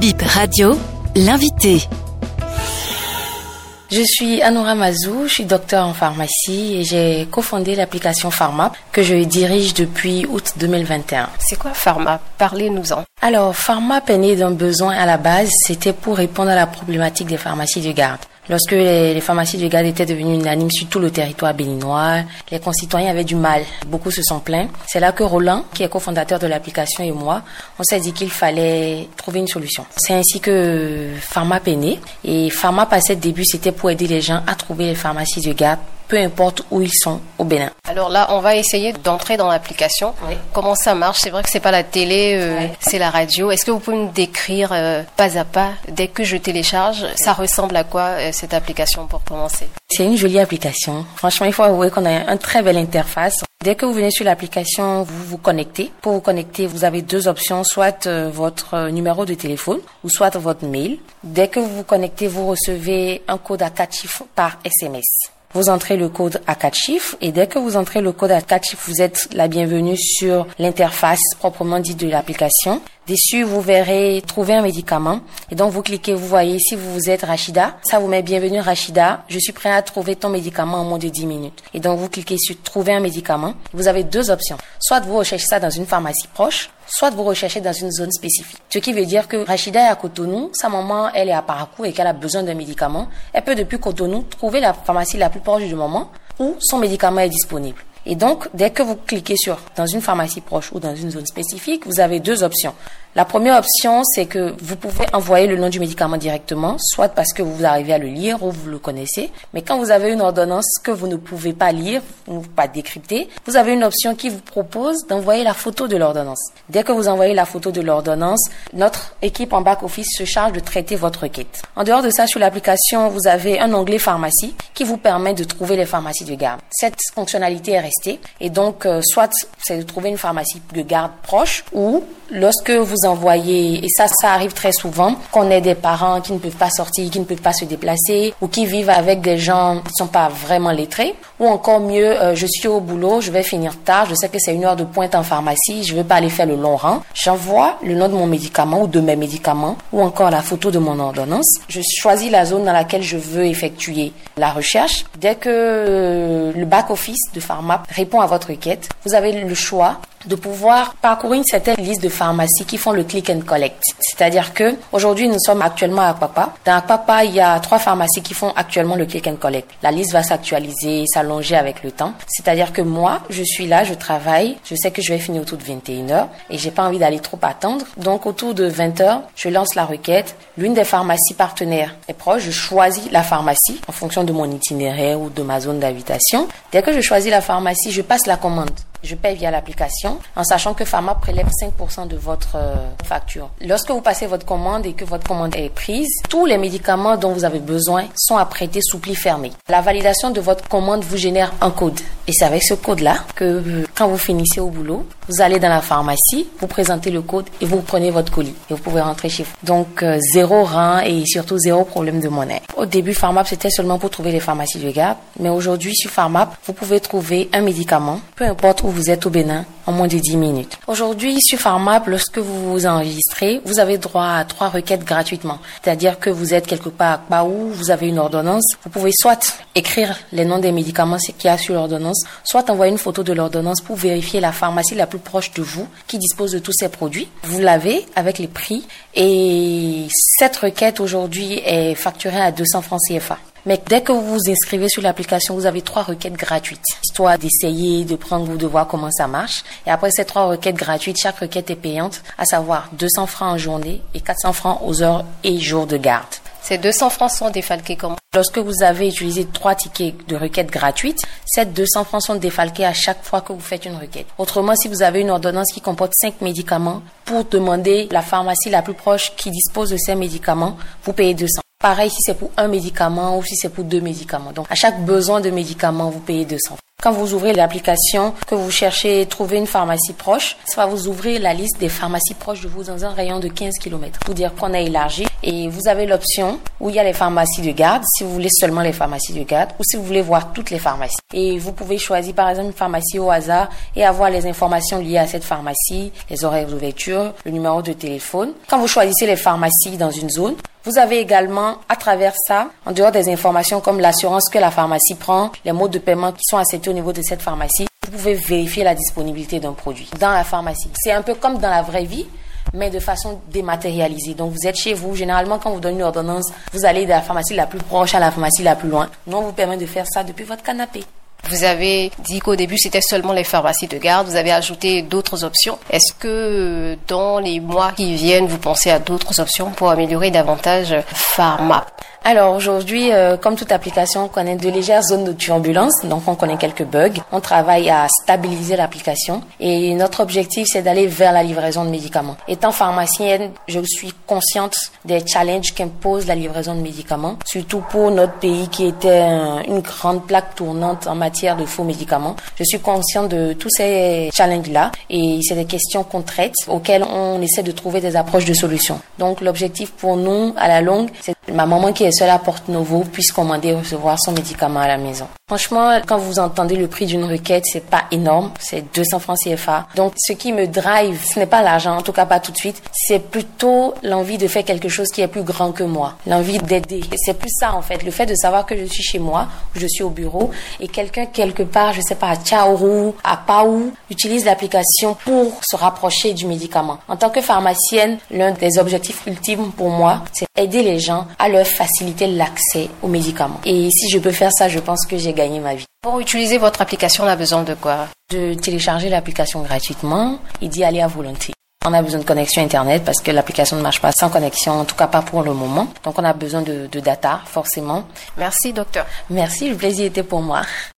Bip Radio, l'invité. Je suis Anoura Mazou, je suis docteur en pharmacie et j'ai cofondé l'application Pharma que je dirige depuis août 2021. C'est quoi Pharma? Parlez-nous-en. Alors, Pharma est né d'un besoin à la base, c'était pour répondre à la problématique des pharmacies de garde. Lorsque les, pharmacies de garde étaient devenues unanimes sur tout le territoire béninois, les concitoyens avaient du mal. Beaucoup se sont plaints. C'est là que Roland, qui est cofondateur de l'application, et moi, on s'est dit qu'il fallait trouver une solution. C'est ainsi que Pharmap est. Et Pharmap, à ses débuts, c'était pour aider les gens à trouver les pharmacies de garde peu importe où ils sont au Bénin. Alors là, on va essayer d'entrer dans l'application. Comment ça marche? C'est vrai que c'est pas la télé, euh, c'est la radio. Est-ce que vous pouvez me décrire euh, pas à pas dès que je télécharge, ça ressemble à quoi euh, cette application pour commencer? C'est une jolie application. Franchement, il faut avouer qu'on a une très belle interface. Dès que vous venez sur l'application, vous vous connectez. Pour vous connecter, vous avez deux options, soit votre numéro de téléphone ou soit votre mail. Dès que vous vous connectez, vous recevez un code à quatre chiffres par SMS. Vous entrez le code à quatre chiffres et dès que vous entrez le code à quatre chiffres, vous êtes la bienvenue sur l'interface proprement dite de l'application. Dessus, vous verrez trouver un médicament. Et donc, vous cliquez, vous voyez, si vous êtes Rachida, ça vous met bienvenue Rachida. Je suis prêt à trouver ton médicament en moins de 10 minutes. Et donc, vous cliquez sur trouver un médicament. Vous avez deux options. Soit vous recherchez ça dans une pharmacie proche, soit vous recherchez dans une zone spécifique. Ce qui veut dire que Rachida est à Cotonou, sa maman, elle est à Parakou et qu'elle a besoin d'un médicament. Elle peut depuis Cotonou trouver la pharmacie la plus proche du moment où son médicament est disponible. Et donc, dès que vous cliquez sur dans une pharmacie proche ou dans une zone spécifique, vous avez deux options. La première option, c'est que vous pouvez envoyer le nom du médicament directement, soit parce que vous arrivez à le lire ou vous le connaissez. Mais quand vous avez une ordonnance que vous ne pouvez pas lire ou pas décrypter, vous avez une option qui vous propose d'envoyer la photo de l'ordonnance. Dès que vous envoyez la photo de l'ordonnance, notre équipe en back-office se charge de traiter votre requête. En dehors de ça, sur l'application, vous avez un onglet pharmacie qui vous permet de trouver les pharmacies de garde. Cette fonctionnalité est restée et donc, euh, soit c'est de trouver une pharmacie de garde proche ou lorsque vous envoyez, et ça, ça arrive très souvent, qu'on ait des parents qui ne peuvent pas sortir, qui ne peuvent pas se déplacer, ou qui vivent avec des gens qui ne sont pas vraiment lettrés, ou encore mieux, euh, je suis au boulot, je vais finir tard, je sais que c'est une heure de pointe en pharmacie, je ne veux pas aller faire le long rang. J'envoie le nom de mon médicament ou de mes médicaments, ou encore la photo de mon ordonnance. Je choisis la zone dans laquelle je veux effectuer la recherche. Dès que euh, le back-office de Pharmap répond à votre requête, vous avez le choix de pouvoir parcourir une certaine liste de pharmacies qui font le click and collect. C'est-à-dire que aujourd'hui nous sommes actuellement à Papa. Dans Papa, il y a trois pharmacies qui font actuellement le click and collect. La liste va s'actualiser, s'allonger avec le temps. C'est-à-dire que moi, je suis là, je travaille, je sais que je vais finir autour de 21h et j'ai pas envie d'aller trop attendre. Donc autour de 20h, je lance la requête. L'une des pharmacies partenaires est proche, je choisis la pharmacie en fonction de mon itinéraire ou de ma zone d'habitation. Dès que je choisis la pharmacie, je passe la commande. Je paye via l'application en sachant que Pharma prélève 5% de votre euh, facture. Lorsque vous passez votre commande et que votre commande est prise, tous les médicaments dont vous avez besoin sont apprêtés sous pli fermé. La validation de votre commande vous génère un code. Et c'est avec ce code-là que euh, quand vous finissez au boulot, vous allez dans la pharmacie, vous présentez le code et vous prenez votre colis. Et vous pouvez rentrer chez vous. Donc, euh, zéro rang et surtout zéro problème de monnaie. Au début, Pharmap, c'était seulement pour trouver les pharmacies de garde. Mais aujourd'hui, sur Pharmap, vous pouvez trouver un médicament, peu importe vous êtes au Bénin, en moins de 10 minutes. Aujourd'hui, sur Pharmap, lorsque vous vous enregistrez, vous avez droit à trois requêtes gratuitement. C'est-à-dire que vous êtes quelque part à Baou, vous avez une ordonnance, vous pouvez soit écrire les noms des médicaments qu'il y a sur l'ordonnance, soit envoyer une photo de l'ordonnance pour vérifier la pharmacie la plus proche de vous qui dispose de tous ces produits. Vous l'avez avec les prix et cette requête aujourd'hui est facturée à 200 francs CFA. Mais dès que vous vous inscrivez sur l'application, vous avez trois requêtes gratuites, histoire d'essayer, de prendre ou de voir comment ça marche. Et après ces trois requêtes gratuites, chaque requête est payante, à savoir 200 francs en journée et 400 francs aux heures et jours de garde. Ces 200 francs sont défalqués comment? Lorsque vous avez utilisé trois tickets de requête gratuite, ces 200 francs sont défalqués à chaque fois que vous faites une requête. Autrement, si vous avez une ordonnance qui comporte 5 médicaments, pour demander la pharmacie la plus proche qui dispose de ces médicaments, vous payez 200. Pareil si c'est pour un médicament ou si c'est pour deux médicaments. Donc, à chaque besoin de médicament, vous payez 200. Quand vous ouvrez l'application, que vous cherchez trouver une pharmacie proche, ça va vous ouvrir la liste des pharmacies proches de vous dans un rayon de 15 km. Pour dire qu'on a élargi et vous avez l'option où il y a les pharmacies de garde, si vous voulez seulement les pharmacies de garde ou si vous voulez voir toutes les pharmacies. Et vous pouvez choisir par exemple une pharmacie au hasard et avoir les informations liées à cette pharmacie, les horaires d'ouverture, le numéro de téléphone. Quand vous choisissez les pharmacies dans une zone, vous avez également, à travers ça, en dehors des informations comme l'assurance que la pharmacie prend, les modes de paiement qui sont acceptés au niveau de cette pharmacie, vous pouvez vérifier la disponibilité d'un produit dans la pharmacie. C'est un peu comme dans la vraie vie, mais de façon dématérialisée. Donc vous êtes chez vous, généralement quand vous donnez une ordonnance, vous allez de la pharmacie la plus proche à la pharmacie la plus loin. Nous, on vous permet de faire ça depuis votre canapé. Vous avez dit qu'au début c'était seulement les pharmacies de garde, vous avez ajouté d'autres options. Est-ce que dans les mois qui viennent, vous pensez à d'autres options pour améliorer davantage Pharma? Alors aujourd'hui, euh, comme toute application, on connaît de légères zones de turbulence, donc on connaît quelques bugs. On travaille à stabiliser l'application et notre objectif, c'est d'aller vers la livraison de médicaments. Étant pharmacienne, je suis consciente des challenges qu'impose la livraison de médicaments, surtout pour notre pays qui était une grande plaque tournante en matière de faux médicaments. Je suis consciente de tous ces challenges-là et c'est des questions qu'on traite auxquelles on essaie de trouver des approches de solutions. Donc l'objectif pour nous, à la longue, c'est ma maman qui est seule à Porte Novo puisse commander et recevoir son médicament à la maison. Franchement, quand vous entendez le prix d'une requête, c'est pas énorme, c'est 200 francs CFA. Donc, ce qui me drive, ce n'est pas l'argent, en tout cas pas tout de suite, c'est plutôt l'envie de faire quelque chose qui est plus grand que moi, l'envie d'aider. C'est plus ça en fait, le fait de savoir que je suis chez moi, je suis au bureau et quelqu'un quelque part, je sais pas, à Tchaourou, à Paou, utilise l'application pour se rapprocher du médicament. En tant que pharmacienne, l'un des objectifs ultimes pour moi, c'est aider les gens à leur faciliter l'accès aux médicaments. Et si je peux faire ça, je pense que j'ai gagné ma vie. Pour utiliser votre application, on a besoin de quoi? De télécharger l'application gratuitement et d'y aller à volonté. On a besoin de connexion Internet parce que l'application ne marche pas sans connexion, en tout cas pas pour le moment. Donc on a besoin de, de data, forcément. Merci, docteur. Merci, le plaisir était pour moi.